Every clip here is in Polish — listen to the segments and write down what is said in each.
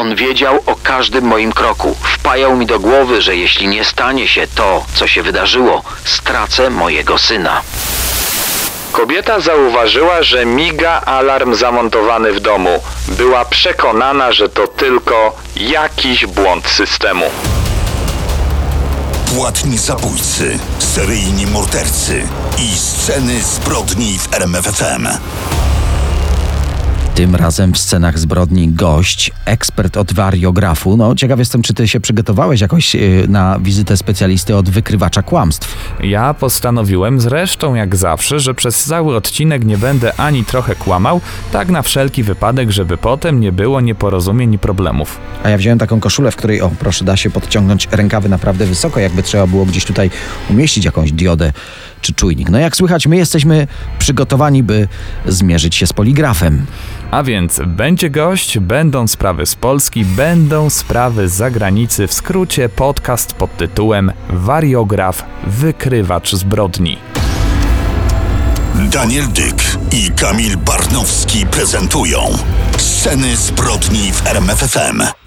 On wiedział o każdym moim kroku. Wpajał mi do głowy, że jeśli nie stanie się to, co się wydarzyło, stracę mojego syna. Kobieta zauważyła, że miga alarm zamontowany w domu. Była przekonana, że to tylko jakiś błąd systemu. Płatni zabójcy, seryjni mordercy i sceny zbrodni w RMFFM. Tym razem w scenach zbrodni gość, ekspert od wariografu. No, ciekaw jestem, czy ty się przygotowałeś jakoś yy, na wizytę specjalisty od wykrywacza kłamstw. Ja postanowiłem zresztą jak zawsze, że przez cały odcinek nie będę ani trochę kłamał, tak na wszelki wypadek, żeby potem nie było nieporozumień i problemów. A ja wziąłem taką koszulę, w której, o proszę, da się podciągnąć rękawy naprawdę wysoko, jakby trzeba było gdzieś tutaj umieścić jakąś diodę czy czujnik. No jak słychać, my jesteśmy przygotowani, by zmierzyć się z poligrafem. A więc będzie gość, będą sprawy z Polski, będą sprawy z zagranicy, w skrócie podcast pod tytułem Wariograf Wykrywacz zbrodni. Daniel Dyk i Kamil Barnowski prezentują Sceny zbrodni w RMFFM.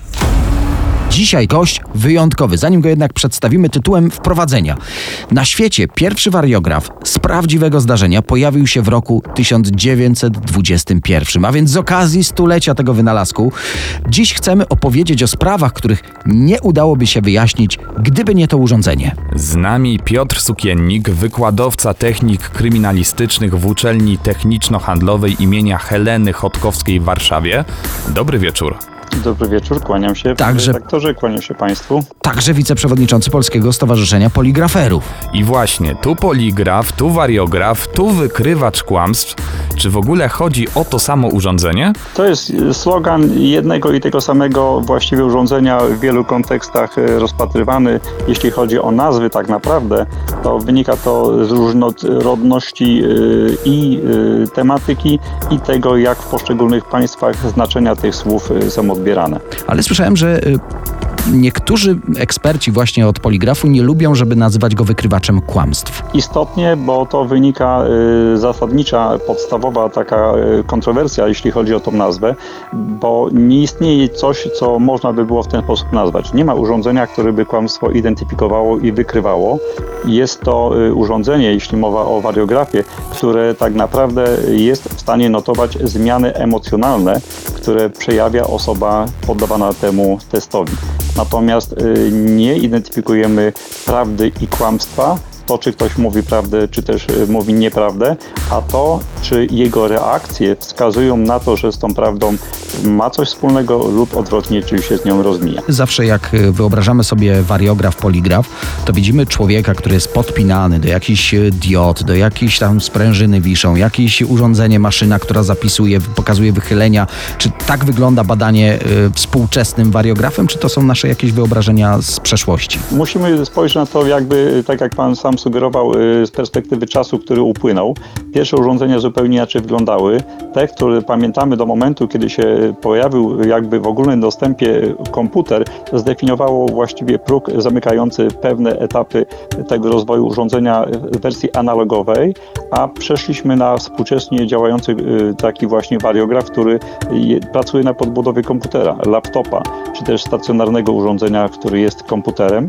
Dzisiaj gość wyjątkowy. Zanim go jednak przedstawimy tytułem wprowadzenia. Na świecie pierwszy wariograf z prawdziwego zdarzenia pojawił się w roku 1921, a więc z okazji stulecia tego wynalazku dziś chcemy opowiedzieć o sprawach, których nie udałoby się wyjaśnić, gdyby nie to urządzenie. Z nami Piotr Sukiennik, wykładowca technik kryminalistycznych w uczelni techniczno-handlowej imienia Heleny Chodkowskiej w Warszawie. Dobry wieczór. Dobry wieczór, kłaniam się. Także- redaktorze, kłaniam się Państwu. Także wiceprzewodniczący Polskiego Stowarzyszenia Poligraferów. I właśnie, tu poligraf, tu wariograf, tu wykrywacz kłamstw. Czy w ogóle chodzi o to samo urządzenie? To jest e, slogan jednego i tego samego właściwie urządzenia w wielu kontekstach e, rozpatrywany. Jeśli chodzi o nazwy tak naprawdę, to wynika to z różnorodności e, i tematyki i tego, jak w poszczególnych państwach znaczenia tych słów są odbierane. Ale słyszałem, że y, niektórzy eksperci właśnie od poligrafu nie lubią, żeby nazywać go wykrywaczem kłamstw. Istotnie, bo to wynika y, zasadnicza, podstawowa taka y, kontrowersja, jeśli chodzi o tą nazwę, bo nie istnieje coś, co można by było w ten sposób nazwać. Nie ma urządzenia, które by kłamstwo identyfikowało i wykrywało. Jest to y, urządzenie, jeśli mowa o wariografie, które tak naprawdę jest w stanie notować zmiany emocjonalne, które przejawia osoba poddawana temu testowi. Natomiast y, nie identyfikujemy prawdy i kłamstwa, to czy ktoś mówi prawdę, czy też y, mówi nieprawdę, a to czy jego reakcje wskazują na to, że z tą prawdą ma coś wspólnego lub odwrotnie, czy się z nią rozmija. Zawsze jak y, wyobrażamy sobie wariograf, poligraf, to widzimy człowieka, który jest podpinany do jakichś y, diod, do jakiejś tam sprężyny wiszą, jakieś urządzenie, maszyna, która zapisuje, pokazuje wychylenia. Czy tak wygląda badanie współczesnym wariografem, czy to są nasze jakieś wyobrażenia z przeszłości? Musimy spojrzeć na to jakby, tak jak Pan sam sugerował, y, z perspektywy czasu, który upłynął. Pierwsze urządzenia zupełnie inaczej wyglądały. Te, które pamiętamy do momentu, kiedy się pojawił jakby w ogólnym dostępie komputer, zdefiniowało właściwie próg zamykający pewne etapy tego rozwoju urządzenia w wersji analogowej, a przeszliśmy na współcześnie działający y, taki właśnie wariograf, który je- pracuje na podbudowie komputera, laptopa, czy też stacjonarnego urządzenia, który jest komputerem.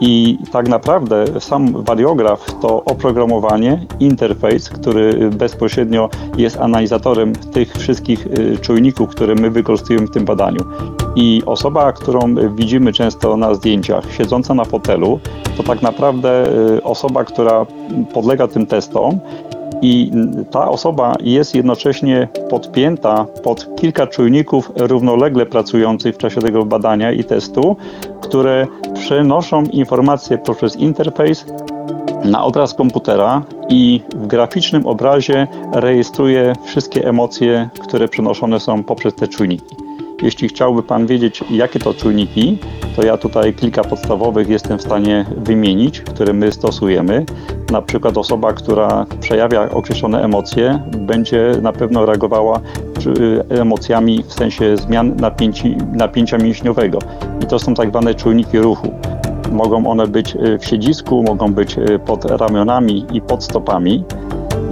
I tak naprawdę sam wariograf to oprogramowanie, interfejs, który bezpośrednio jest analizatorem tych wszystkich y, czujników, które my wykorzystujemy w tym badaniu. I osoba, którą widzimy często na zdjęciach, siedząca na fotelu, to tak naprawdę y, osoba, która podlega tym testom i ta osoba jest jednocześnie podpięta pod kilka czujników równolegle pracujących w czasie tego badania i testu, które przenoszą informacje poprzez interfejs na obraz komputera i w graficznym obrazie rejestruje wszystkie emocje, które przenoszone są poprzez te czujniki. Jeśli chciałby Pan wiedzieć, jakie to czujniki, to ja tutaj kilka podstawowych jestem w stanie wymienić, które my stosujemy. Na przykład osoba, która przejawia określone emocje, będzie na pewno reagowała czy- emocjami w sensie zmian napięci, napięcia mięśniowego. I to są tak zwane czujniki ruchu. Mogą one być y, w siedzisku, mogą być y, pod ramionami i pod stopami.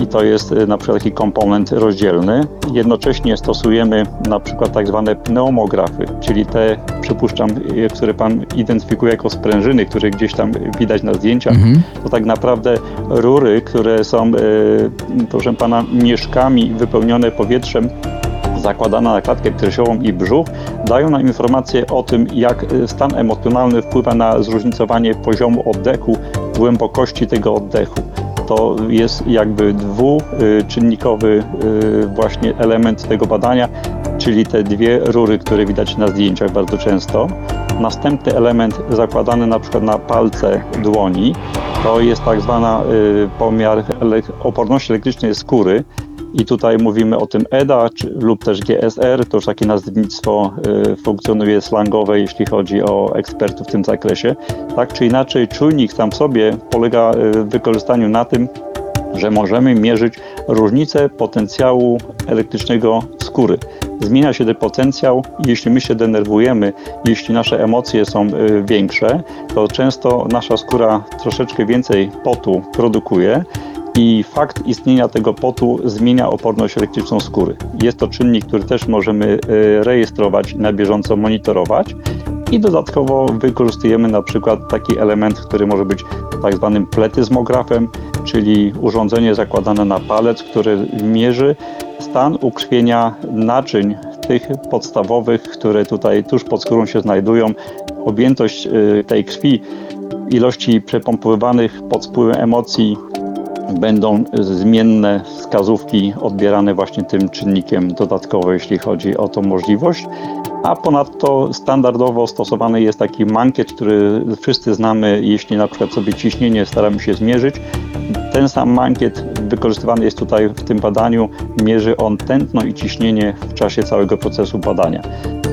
I to jest y, na przykład taki komponent rozdzielny. Jednocześnie stosujemy na przykład tak zwane pneumografy, czyli te, przypuszczam, y, które Pan identyfikuje jako sprężyny, które gdzieś tam widać na zdjęciach. To tak naprawdę rury, które są, y, proszę Pana, mieszkami wypełnione powietrzem zakładana na klatkę piersiową i brzuch, dają nam informację o tym, jak stan emocjonalny wpływa na zróżnicowanie poziomu oddechu, głębokości tego oddechu. To jest jakby dwuczynnikowy y, właśnie element tego badania, czyli te dwie rury, które widać na zdjęciach bardzo często. Następny element zakładany na przykład na palce dłoni, to jest tak zwana y, pomiar oporności elektrycznej skóry. I tutaj mówimy o tym EDA czy, lub też GSR, to już takie nazewnictwo y, funkcjonuje slangowe, jeśli chodzi o ekspertów w tym zakresie. Tak czy inaczej, czujnik sam w sobie polega y, w wykorzystaniu na tym, że możemy mierzyć różnicę potencjału elektrycznego skóry. Zmienia się ten potencjał jeśli my się denerwujemy, jeśli nasze emocje są y, większe, to często nasza skóra troszeczkę więcej potu produkuje i fakt istnienia tego potu zmienia oporność elektryczną skóry. Jest to czynnik, który też możemy y, rejestrować, na bieżąco monitorować. I dodatkowo wykorzystujemy na przykład taki element, który może być tak zwanym pletyzmografem, czyli urządzenie zakładane na palec, które mierzy stan ukrwienia naczyń tych podstawowych, które tutaj tuż pod skórą się znajdują, objętość y, tej krwi, ilości przepompowywanych pod wpływem emocji będą zmienne wskazówki odbierane właśnie tym czynnikiem dodatkowo, jeśli chodzi o tą możliwość. A ponadto standardowo stosowany jest taki mankiet, który wszyscy znamy, jeśli na przykład sobie ciśnienie staramy się zmierzyć. Ten sam mankiet wykorzystywany jest tutaj w tym badaniu. Mierzy on tętno i ciśnienie w czasie całego procesu badania.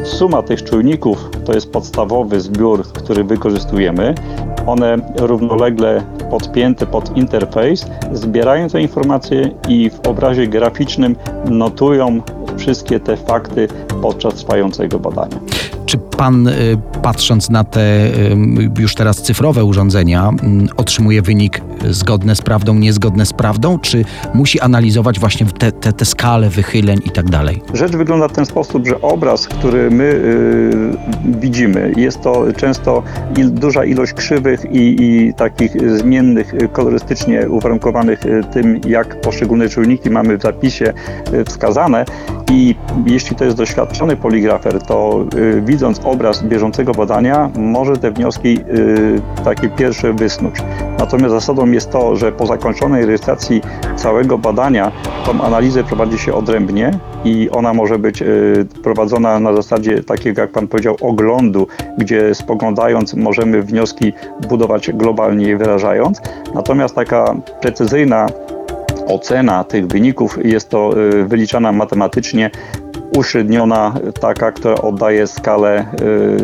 Suma tych czujników to jest podstawowy zbiór, który wykorzystujemy. One równolegle podpięte pod interfejs zbierają te informacje i w obrazie graficznym notują wszystkie te fakty podczas trwającego badania. Czy pan, y, patrząc na te y, już teraz cyfrowe urządzenia, mm, otrzymuje wynik zgodny z prawdą, niezgodny z prawdą, czy musi analizować właśnie te, te, te skale wychyleń i tak dalej? Rzecz wygląda w ten sposób, że obraz, który my y, widzimy, jest to często il, duża ilość krzywych i, i takich zmiennych, y, kolorystycznie uwarunkowanych y, tym, jak poszczególne czujniki mamy w zapisie wskazane. I jeśli to jest doświadczony poligrafer, to y, widząc obraz bieżącego badania, może te wnioski y, takie pierwsze wysnuć. Natomiast zasadą jest to, że po zakończonej rejestracji całego badania tą analizę prowadzi się odrębnie i ona może być y, prowadzona na zasadzie takiego, jak Pan powiedział, oglądu, gdzie spoglądając możemy wnioski budować globalnie wyrażając. Natomiast taka precyzyjna ocena tych wyników jest to y, wyliczana matematycznie, uśredniona, taka, która oddaje skalę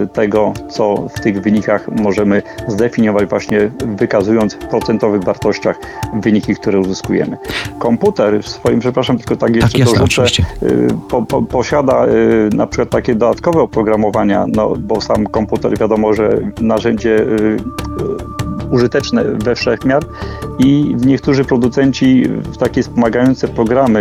y, tego, co w tych wynikach możemy zdefiniować, właśnie wykazując w procentowych wartościach wyniki, które uzyskujemy. Komputer w swoim, przepraszam, tylko tak jeszcze jasne, dorzucę, y, po, po, posiada na przykład takie dodatkowe oprogramowania, no, bo sam komputer wiadomo, że narzędzie użyteczne we wszechmiar i niektórzy producenci w takie wspomagające programy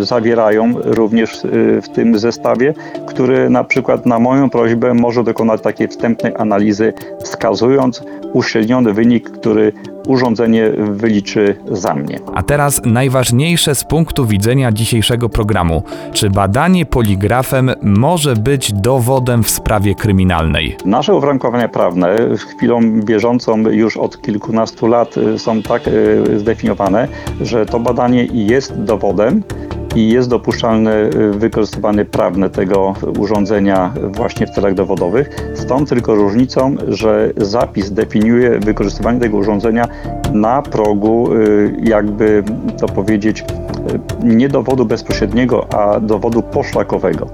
y, zawierają również y, w tym zestawie, który na przykład na moją prośbę może dokonać takiej wstępnej analizy, wskazując uśredniony wynik, który urządzenie wyliczy za mnie. A teraz najważniejsze z punktu widzenia dzisiejszego programu. Czy badanie poligrafem może być dowodem w sprawie kryminalnej? Nasze uwarunkowania prawne chwilą bieżącą już od kilkunastu lat y, są tak y, zdefiniowane, że to badanie jest dowodem i jest dopuszczalne y, wykorzystywanie prawne tego urządzenia właśnie w celach dowodowych. Z tą tylko różnicą, że zapis definiuje wykorzystywanie tego urządzenia na progu, jakby to powiedzieć, nie dowodu bezpośredniego, a dowodu poszlakowego.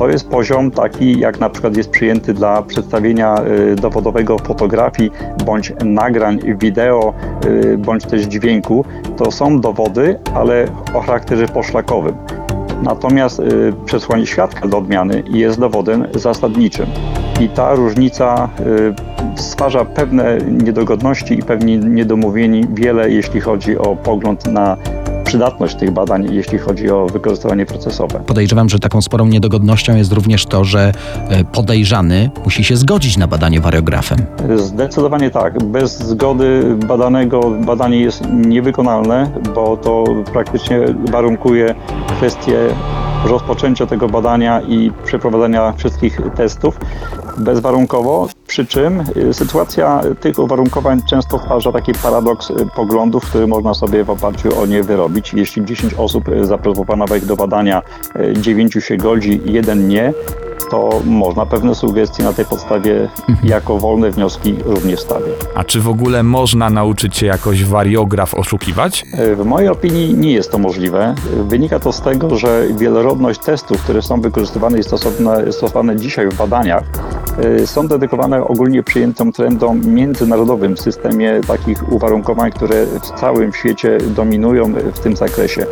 To jest poziom taki, jak na przykład jest przyjęty dla przedstawienia y, dowodowego fotografii bądź nagrań wideo, y, bądź też dźwięku. To są dowody, ale o charakterze poszlakowym. Natomiast y, przesłanie świadka do odmiany jest dowodem zasadniczym. I ta różnica stwarza pewne niedogodności i pewnie niedomówień wiele, jeśli chodzi o pogląd na przydatność tych badań, jeśli chodzi o wykorzystywanie procesowe. Podejrzewam, że taką sporą niedogodnością jest również to, że e, podejrzany musi się zgodzić na badanie wariografem. Zdecydowanie tak. Bez zgody badanego badanie jest niewykonalne, bo to praktycznie warunkuje kwestię rozpoczęcia tego badania i przeprowadzenia wszystkich testów bezwarunkowo, przy czym y, sytuacja tych uwarunkowań często stwarza taki paradoks y, poglądów, który można sobie w oparciu o nie wyrobić. Jeśli 10 osób y, zaproponowanych do badania, 9 się godzi, jeden nie, to można pewne sugestie na tej podstawie jako wolne wnioski również stawiać. A czy w ogóle można nauczyć się jakoś wariograf oszukiwać? W mojej opinii nie jest to możliwe. Wynika to z tego, że wielorodność testów, które są wykorzystywane i stosowane, stosowane dzisiaj w badaniach, y, są dedykowane ogólnie przyjętym trendom międzynarodowym w systemie takich uwarunkowań, które w całym świecie dominują w tym zakresie.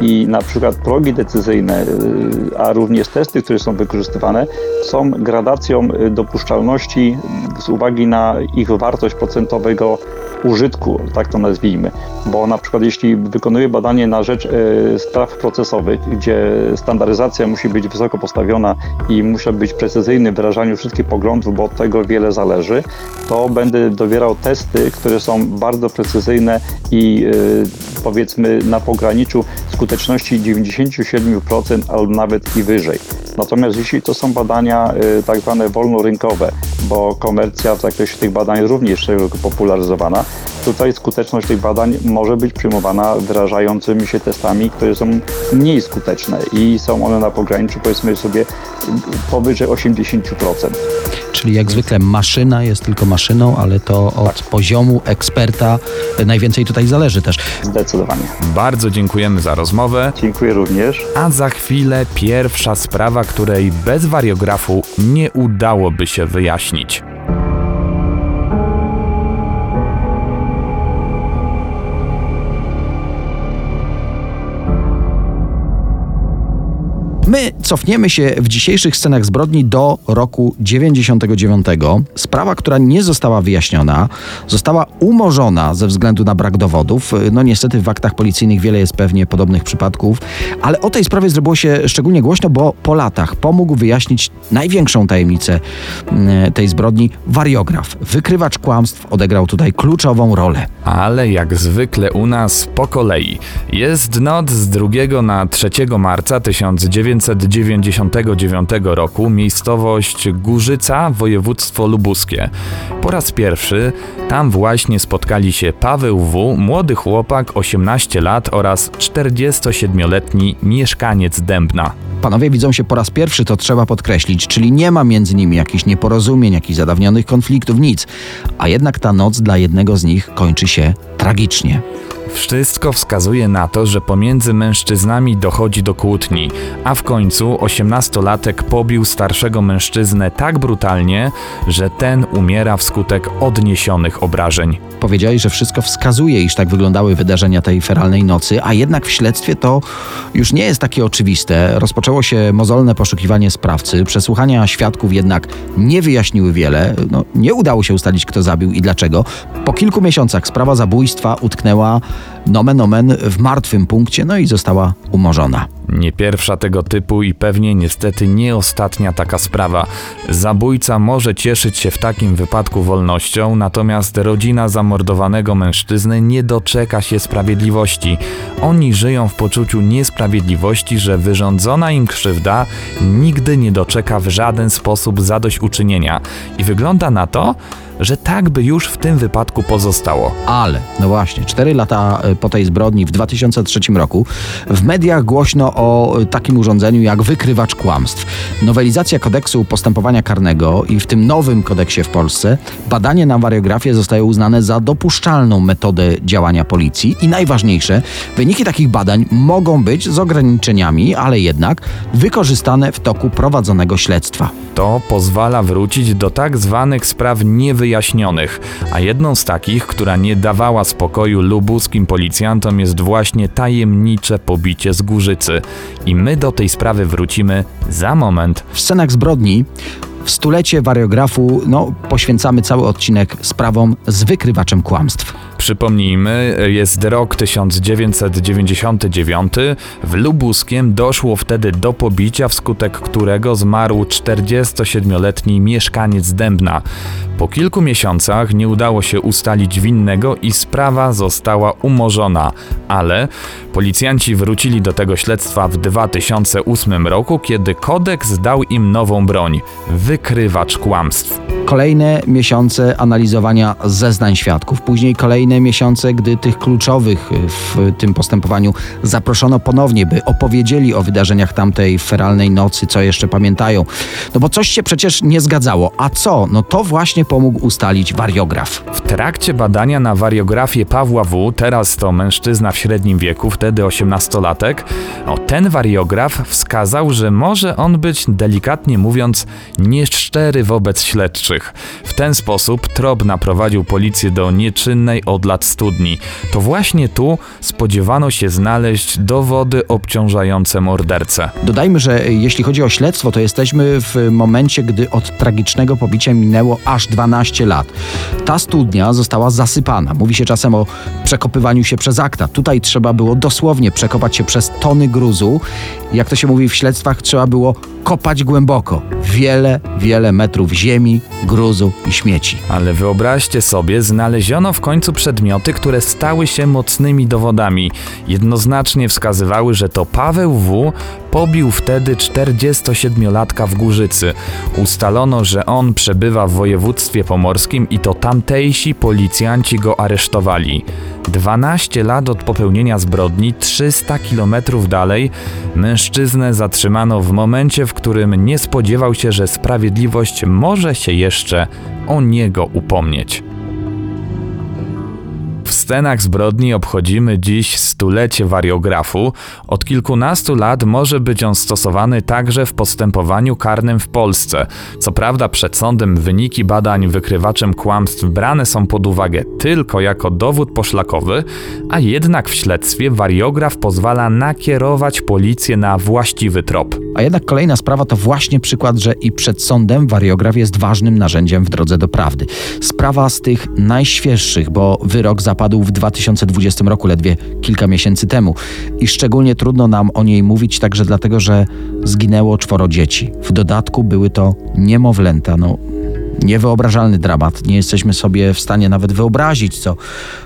I na przykład progi decyzyjne, y, a również testy, które są wykorzystywane, są gradacją y, dopuszczalności z uwagi na ich wartość procentowego użytku, tak to nazwijmy. Bo na przykład jeśli wykonuję badanie na rzecz e, spraw procesowych, gdzie standaryzacja musi być wysoko postawiona i muszę być precyzyjny w wyrażaniu wszystkich poglądów, bo od tego wiele zależy, to będę dowierał testy, które są bardzo precyzyjne i e, powiedzmy na pograniczu skuteczności 97% albo nawet i wyżej. Natomiast jeśli to są badania y, tak zwane wolnorynkowe, bo komercja w zakresie tych badań również szeroko popularyzowana, tutaj skuteczność tych badań może być przyjmowana wyrażającymi się testami, które są mniej skuteczne i są one na pograniczu powiedzmy sobie powyżej 80%. Czyli jak zwykle maszyna jest tylko maszyną, ale to od poziomu eksperta najwięcej tutaj zależy też. Zdecydowanie. Bardzo dziękujemy za rozmowę. Dziękuję również. A za chwilę pierwsza sprawa, której bez wariografu nie udałoby się wyjaśnić. My cofniemy się w dzisiejszych scenach zbrodni do roku 99. Sprawa, która nie została wyjaśniona, została umorzona ze względu na brak dowodów. No niestety w aktach policyjnych wiele jest pewnie podobnych przypadków, ale o tej sprawie zrobiło się szczególnie głośno, bo po latach pomógł wyjaśnić największą tajemnicę mm, tej zbrodni wariograf. Wykrywacz kłamstw odegrał tutaj kluczową rolę. Ale jak zwykle u nas po kolei. Jest noc z 2 na 3 marca 1999 roku, miejscowość Górzyca, województwo lubuskie. Po raz pierwszy tam właśnie spotkali się Paweł W., młody chłopak, 18 lat oraz 47-letni mieszkaniec Dębna. Panowie widzą się po raz pierwszy, to trzeba podkreślić, czyli nie ma między nimi jakichś nieporozumień, jakichś zadawnionych konfliktów, nic. A jednak ta noc dla jednego z nich kończy się tragicznie. Wszystko wskazuje na to, że pomiędzy mężczyznami dochodzi do kłótni, a w końcu 18-latek pobił starszego mężczyznę tak brutalnie, że ten umiera wskutek odniesionych obrażeń. Powiedziałeś, że wszystko wskazuje, iż tak wyglądały wydarzenia tej feralnej nocy, a jednak w śledztwie to już nie jest takie oczywiste. Rozpoczęło się mozolne poszukiwanie sprawcy, przesłuchania świadków jednak nie wyjaśniły wiele. No, nie udało się ustalić, kto zabił i dlaczego. Po kilku miesiącach sprawa zabójstwa utknęła nomen omen w martwym punkcie, no i została umorzona. Nie pierwsza tego typu i pewnie niestety nie ostatnia taka sprawa. Zabójca może cieszyć się w takim wypadku wolnością, natomiast rodzina zamordowanego mężczyzny nie doczeka się sprawiedliwości. Oni żyją w poczuciu niesprawiedliwości, że wyrządzona im krzywda nigdy nie doczeka w żaden sposób zadośćuczynienia. I wygląda na to, że tak by już w tym wypadku pozostało. Ale, no właśnie, cztery lata e, po tej zbrodni w 2003 roku w mediach głośno o e, takim urządzeniu jak wykrywacz kłamstw. Nowelizacja kodeksu postępowania karnego i w tym nowym kodeksie w Polsce badanie na wariografię zostaje uznane za dopuszczalną metodę działania policji i najważniejsze, wyniki takich badań mogą być z ograniczeniami, ale jednak wykorzystane w toku prowadzonego śledztwa. To pozwala wrócić do tak zwanych spraw niewyjaśnionych, a jedną z takich, która nie dawała spokoju lubuskim policjantom jest właśnie tajemnicze pobicie z Górzycy. I my do tej sprawy wrócimy za moment. W scenach zbrodni w stulecie wariografu no, poświęcamy cały odcinek sprawom z wykrywaczem kłamstw. Przypomnijmy, jest rok 1999. W Lubuskiem doszło wtedy do pobicia, wskutek którego zmarł 47-letni mieszkaniec Dębna. Po kilku miesiącach nie udało się ustalić winnego i sprawa została umorzona, ale policjanci wrócili do tego śledztwa w 2008 roku, kiedy kodeks dał im nową broń wykrywacz kłamstw. Kolejne miesiące analizowania zeznań świadków, później kolejne miesiące, gdy tych kluczowych w tym postępowaniu zaproszono ponownie, by opowiedzieli o wydarzeniach tamtej feralnej nocy, co jeszcze pamiętają. No bo coś się przecież nie zgadzało. A co? No to właśnie pomógł ustalić wariograf. W trakcie badania na wariografię Pawła W., teraz to mężczyzna w średnim wieku, wtedy 18-latek, no ten wariograf wskazał, że może on być delikatnie mówiąc nieszczery wobec śledczych. W ten sposób trop naprowadził policję do nieczynnej od lat studni. To właśnie tu spodziewano się znaleźć dowody obciążające mordercę. Dodajmy, że jeśli chodzi o śledztwo, to jesteśmy w momencie, gdy od tragicznego pobicia minęło aż 12 lat. Ta studnia została zasypana. Mówi się czasem o przekopywaniu się przez akta. Tutaj trzeba było dosłownie przekopać się przez tony gruzu. Jak to się mówi w śledztwach, trzeba było kopać głęboko. Wiele, wiele metrów ziemi, gruzu i śmieci. Ale wyobraźcie sobie, znaleziono w końcu przedmioty, które stały się mocnymi dowodami. Jednoznacznie wskazywały, że to Paweł W. pobił wtedy 47-latka w Górzycy. Ustalono, że on przebywa w województwie pomorskim i to tamtejsi policjanci go aresztowali. 12 lat od popełnienia zbrodni, 300 kilometrów dalej, mężczyznę zatrzymano w momencie, w którym nie spodziewał się, że sprawiedliwość może się jeszcze o niego upomnieć. Scenach zbrodni obchodzimy dziś stulecie wariografu. Od kilkunastu lat może być on stosowany także w postępowaniu karnym w Polsce. Co prawda przed sądem wyniki badań wykrywaczem kłamstw brane są pod uwagę tylko jako dowód poszlakowy, a jednak w śledztwie wariograf pozwala nakierować policję na właściwy trop. A jednak kolejna sprawa to właśnie przykład, że i przed sądem wariograf jest ważnym narzędziem w drodze do prawdy. Sprawa z tych najświeższych, bo wyrok zapadł w 2020 roku, ledwie kilka miesięcy temu. I szczególnie trudno nam o niej mówić także dlatego, że zginęło czworo dzieci. W dodatku były to niemowlęta. No, niewyobrażalny dramat. Nie jesteśmy sobie w stanie nawet wyobrazić, co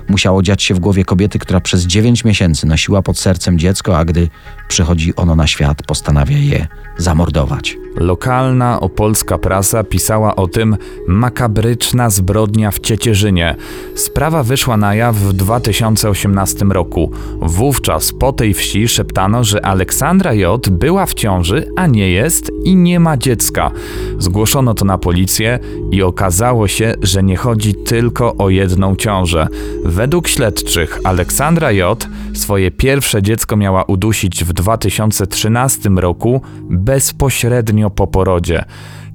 musiało dziać się w głowie kobiety, która przez 9 miesięcy nosiła pod sercem dziecko, a gdy przychodzi ono na świat, postanawia je zamordować. Lokalna opolska prasa pisała o tym makabryczna zbrodnia w Ciecierzynie. Sprawa wyszła na jaw w 2018 roku. Wówczas po tej wsi szeptano, że Aleksandra J. była w ciąży, a nie jest i nie ma dziecka. Zgłoszono to na policję i okazało się, że nie chodzi tylko o jedną ciążę. Według śledczych Aleksandra J. swoje pierwsze dziecko miała udusić w 2013 roku bezpośrednio po porodzie.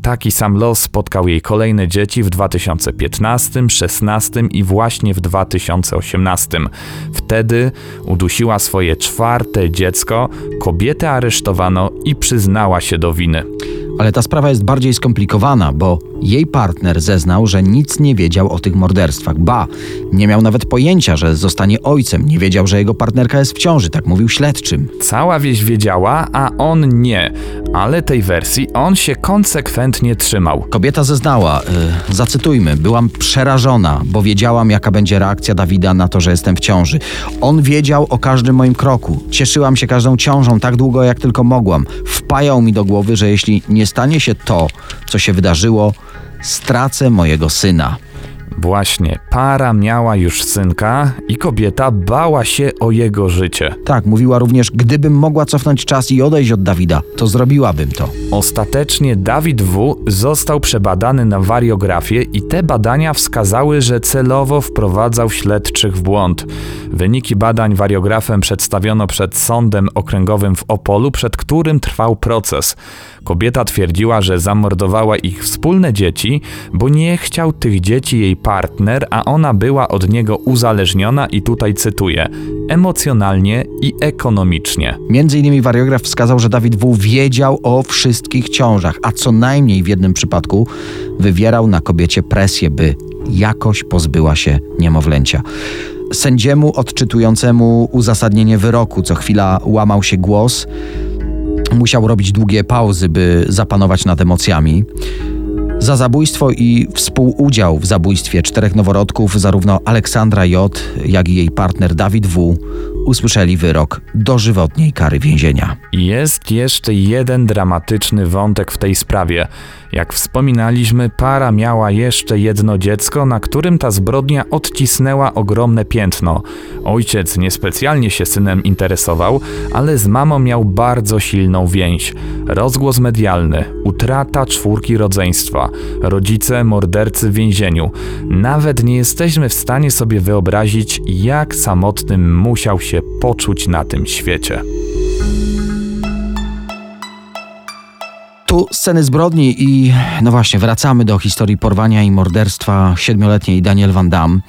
Taki sam los spotkał jej kolejne dzieci w 2015, 2016 i właśnie w 2018. Wtedy udusiła swoje czwarte dziecko, kobietę aresztowano i przyznała się do winy. Ale ta sprawa jest bardziej skomplikowana, bo jej partner zeznał, że nic nie wiedział o tych morderstwach. Ba, nie miał nawet pojęcia, że zostanie ojcem. Nie wiedział, że jego partnerka jest w ciąży, tak mówił śledczym. Cała wieś wiedziała, a on nie. Ale tej wersji on się konsekwentnie trzymał. Kobieta zeznała, y, zacytujmy, byłam przerażona, bo wiedziałam, jaka będzie reakcja Dawida na to, że jestem w ciąży. On wiedział o każdym moim kroku. Cieszyłam się każdą ciążą tak długo, jak tylko mogłam. Wpajał mi do głowy, że jeśli nie stanie się to, co się wydarzyło, stracę mojego syna. Właśnie, para miała już synka i kobieta bała się o jego życie. Tak, mówiła również, gdybym mogła cofnąć czas i odejść od Dawida, to zrobiłabym to. Ostatecznie Dawid W. został przebadany na wariografię i te badania wskazały, że celowo wprowadzał śledczych w błąd. Wyniki badań wariografem przedstawiono przed sądem okręgowym w Opolu, przed którym trwał proces. Kobieta twierdziła, że zamordowała ich wspólne dzieci, bo nie chciał tych dzieci jej partner, a ona była od niego uzależniona i tutaj cytuję emocjonalnie i ekonomicznie. Między innymi wariograf wskazał, że Dawid W. wiedział o wszystkich ciążach, a co najmniej w jednym przypadku wywierał na kobiecie presję, by jakoś pozbyła się niemowlęcia. Sędziemu odczytującemu uzasadnienie wyroku co chwila łamał się głos. Musiał robić długie pauzy, by zapanować nad emocjami. Za zabójstwo i współudział w zabójstwie czterech noworodków, zarówno Aleksandra J., jak i jej partner Dawid W., usłyszeli wyrok dożywotniej kary więzienia. Jest jeszcze jeden dramatyczny wątek w tej sprawie. Jak wspominaliśmy, para miała jeszcze jedno dziecko, na którym ta zbrodnia odcisnęła ogromne piętno. Ojciec niespecjalnie się synem interesował, ale z mamą miał bardzo silną więź. Rozgłos medialny, utrata czwórki rodzeństwa, rodzice mordercy w więzieniu. Nawet nie jesteśmy w stanie sobie wyobrazić, jak samotnym musiał się poczuć na tym świecie. Tu sceny zbrodni i no właśnie, wracamy do historii porwania i morderstwa siedmioletniej Daniel Van Damme.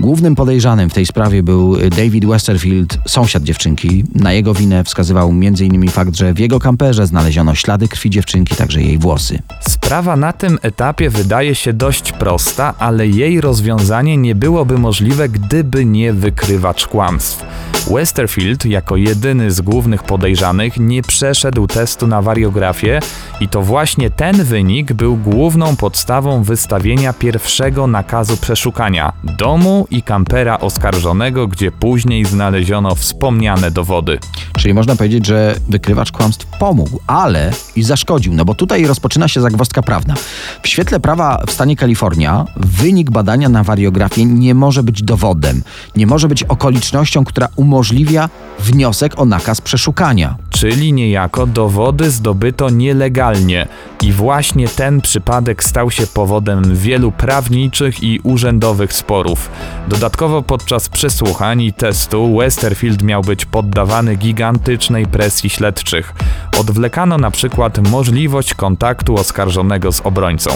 Głównym podejrzanym w tej sprawie był David Westerfield, sąsiad dziewczynki. Na jego winę wskazywał m.in. fakt, że w jego kamperze znaleziono ślady krwi dziewczynki, także jej włosy. Sprawa na tym etapie wydaje się dość prosta, ale jej rozwiązanie nie byłoby możliwe, gdyby nie wykrywacz kłamstw. Westerfield, jako jedyny z głównych podejrzanych, nie przeszedł testu na wariografię i to właśnie ten wynik był główną podstawą wystawienia pierwszego nakazu przeszukania domu i kampera oskarżonego, gdzie później znaleziono wspomniane dowody. Czyli można powiedzieć, że wykrywacz kłamstw pomógł, ale i zaszkodził, no bo tutaj rozpoczyna się zagwozdka prawna. W świetle prawa w stanie Kalifornia wynik badania na wariografię nie może być dowodem, nie może być okolicznością, która umożliwia wniosek o nakaz przeszukania. Czyli niejako dowody zdobyto nielegalnie i właśnie ten przypadek stał się powodem wielu prawniczych i urzędowych sporów. Dodatkowo podczas przesłuchań i testu Westerfield miał być poddawany gigantycznej presji śledczych. Odwlekano na przykład możliwość kontaktu oskarżonego z obrońcą.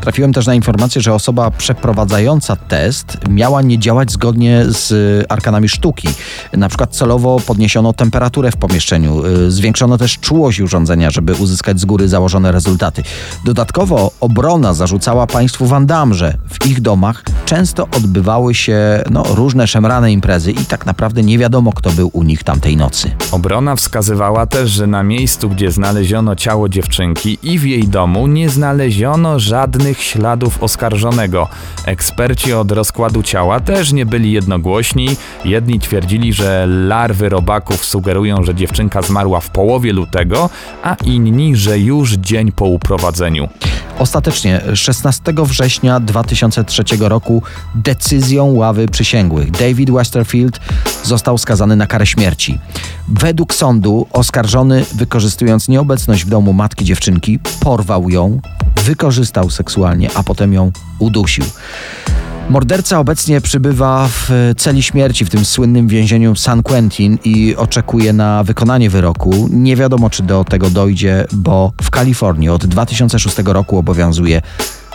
Trafiłem też na informację, że osoba przeprowadzająca test miała nie działać zgodnie z arkanami sztuki. Na przykład celowo podniesiono temperaturę w pomieszczeniu, y, zwiększono też czułość urządzenia, żeby uzyskać z góry założone rezultaty. Dodatkowo obrona zarzucała państwu Van Damme, że w ich domach często odbywały się no, różne szemrane imprezy i tak naprawdę nie wiadomo, kto był u nich tamtej nocy. Obrona wskazywała też, że na miejscu, gdzie znaleziono ciało dziewczynki i w jej domu nie znaleziono żadnych śladów oskarżonego. Eksperci od rozkładu ciała też nie byli jednogłośni. Jedni twierdzili, że larwy robaków sugerują, że dziewczynka zmarła w połowie lutego, a inni, że już dzień po uprowadzeniu. Ostatecznie 16 września 2003 roku decyzją ławy przysięgłych David Westerfield został skazany na karę śmierci. Według sądu oskarżony, wykorzystując nieobecność w domu matki dziewczynki, porwał ją, wykorzystał seksualnie, a potem ją udusił. Morderca obecnie przybywa w celi śmierci w tym słynnym więzieniu San Quentin i oczekuje na wykonanie wyroku. Nie wiadomo, czy do tego dojdzie, bo w Kalifornii od 2006 roku obowiązuje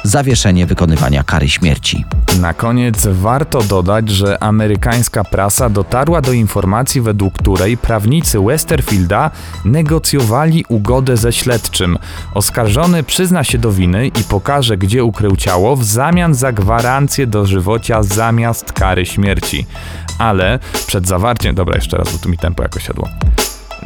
zawieszenie wykonywania kary śmierci. Na koniec warto dodać, że amerykańska prasa dotarła do informacji, według której prawnicy Westerfielda negocjowali ugodę ze śledczym. Oskarżony przyzna się do winy i pokaże, gdzie ukrył ciało, w zamian za gwarancję dożywocia zamiast kary śmierci. Ale przed zawarciem. Dobra, jeszcze raz, bo tu mi tempo jakoś siadło.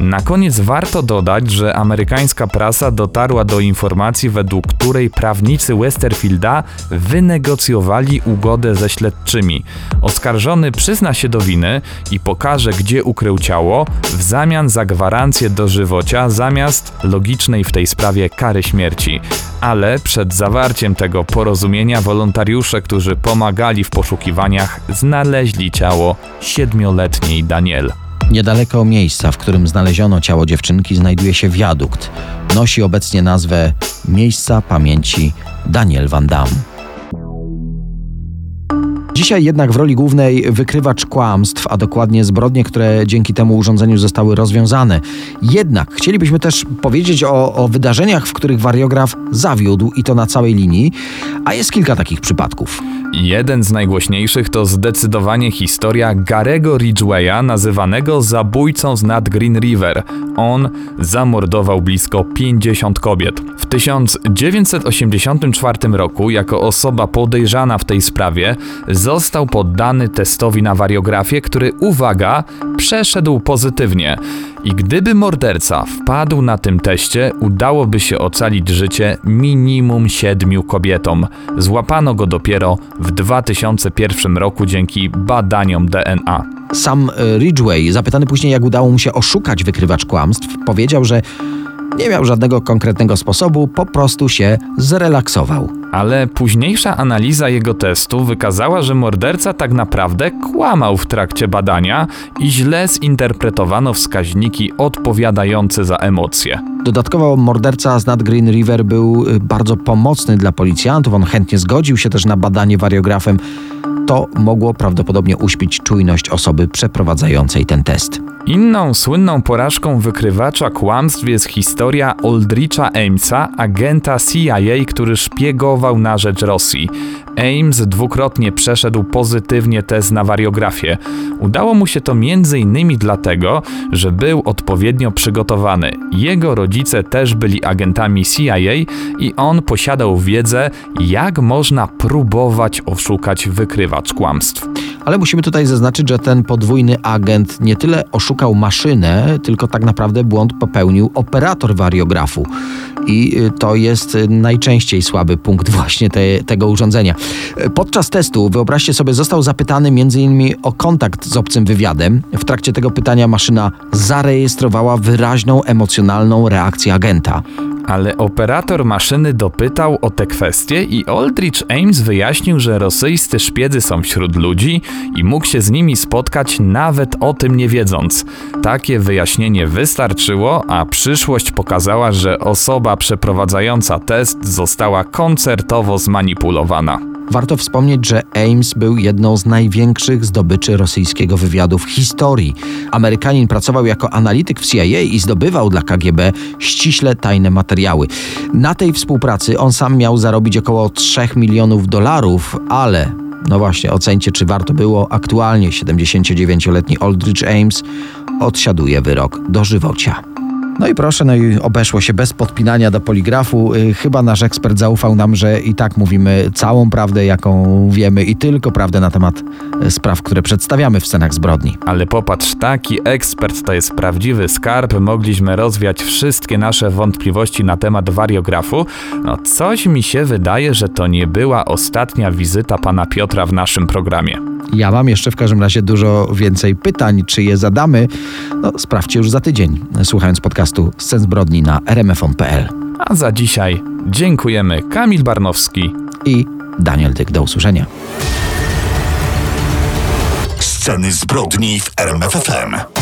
Na koniec warto dodać, że amerykańska prasa dotarła do informacji, według której prawnicy Westerfielda wynegocjowali ugodę ze śledczymi. Oskarżony przyzna się do winy i pokaże, gdzie ukrył ciało, w zamian za gwarancję dożywocia zamiast logicznej w tej sprawie kary śmierci. Ale przed zawarciem tego porozumienia wolontariusze, którzy pomagali w poszukiwaniach, znaleźli ciało siedmioletniej Daniel. Niedaleko miejsca, w którym znaleziono ciało dziewczynki, znajduje się wiadukt. Nosi obecnie nazwę Miejsca Pamięci Daniel Van Damme. Dzisiaj jednak w roli głównej wykrywacz kłamstw, a dokładnie zbrodnie, które dzięki temu urządzeniu zostały rozwiązane. Jednak chcielibyśmy też powiedzieć o, o wydarzeniach, w których wariograf zawiódł i to na całej linii, a jest kilka takich przypadków. Jeden z najgłośniejszych to zdecydowanie historia Garego Ridgwaya, nazywanego zabójcą z nad Green River. On zamordował blisko 50 kobiet. W 1984 roku, jako osoba podejrzana w tej sprawie, został poddany testowi na wariografię, który, uwaga, przeszedł pozytywnie. I gdyby morderca wpadł na tym teście, udałoby się ocalić życie minimum siedmiu kobietom. Złapano go dopiero w 2001 roku dzięki badaniom DNA. Sam e, Ridgway, zapytany później, jak udało mu się oszukać wykrywacz kłamstw, powiedział, że nie miał żadnego konkretnego sposobu, po prostu się zrelaksował. Ale późniejsza analiza jego testu wykazała, że morderca tak naprawdę kłamał w trakcie badania i źle zinterpretowano wskaźniki odpowiadające za emocje. Dodatkowo morderca z nad Green River był y, bardzo pomocny dla policjantów. On chętnie zgodził się też na badanie wariografem. To mogło prawdopodobnie uśpić czujność osoby przeprowadzającej ten test. Inną słynną porażką wykrywacza kłamstw jest historia Aldricha Amesa, agenta CIA, który szpiegował na rzecz Rosji. Ames dwukrotnie przeszedł pozytywnie test na wariografię. Udało mu się to m.in. dlatego, że był odpowiednio przygotowany. Jego rodzice też byli agentami CIA i on posiadał wiedzę, jak można próbować oszukać wykrywacz kłamstw. Ale musimy tutaj zaznaczyć, że ten podwójny agent nie tyle oszukał maszynę, tylko tak naprawdę błąd popełnił operator wariografu. I y, to jest y, najczęściej słaby punkt właśnie te, tego urządzenia. Podczas testu, wyobraźcie sobie, został zapytany m.in. o kontakt z obcym wywiadem. W trakcie tego pytania maszyna zarejestrowała wyraźną emocjonalną reakcję agenta. Ale operator maszyny dopytał o te kwestie i Aldrich Ames wyjaśnił, że rosyjscy szpiedzy są wśród ludzi i mógł się z nimi spotkać nawet o tym nie wiedząc. Takie wyjaśnienie wystarczyło, a przyszłość pokazała, że osoba przeprowadzająca test została koncertowo zmanipulowana. Warto wspomnieć, że Ames był jedną z największych zdobyczy rosyjskiego wywiadu w historii. Amerykanin pracował jako analityk w CIA i zdobywał dla KGB ściśle tajne materiały. Na tej współpracy on sam miał zarobić około 3 milionów dolarów, ale no właśnie, ocencie, czy warto było. Aktualnie 79-letni Aldrich Ames odsiaduje wyrok dożywocia. No i proszę, no i obeszło się bez podpinania do poligrafu. Y, Chyba nasz ekspert zaufał nam, że i tak mówimy całą prawdę, jaką wiemy i tylko prawdę na temat y, spraw, które przedstawiamy w scenach zbrodni. Ale popatrz, taki ekspert to jest prawdziwy skarb. Mogliśmy rozwiać wszystkie nasze wątpliwości na temat wariografu. No, coś mi się wydaje, że to nie była ostatnia wizyta pana Piotra w naszym programie. Ja mam jeszcze w każdym razie dużo więcej pytań, czy je zadamy. No, sprawdźcie już za tydzień, słuchając podcastu Scen zbrodni na rmfon.pl. A za dzisiaj dziękujemy Kamil Barnowski. I Daniel Dyk. Do usłyszenia. Sceny zbrodni w RMFFM.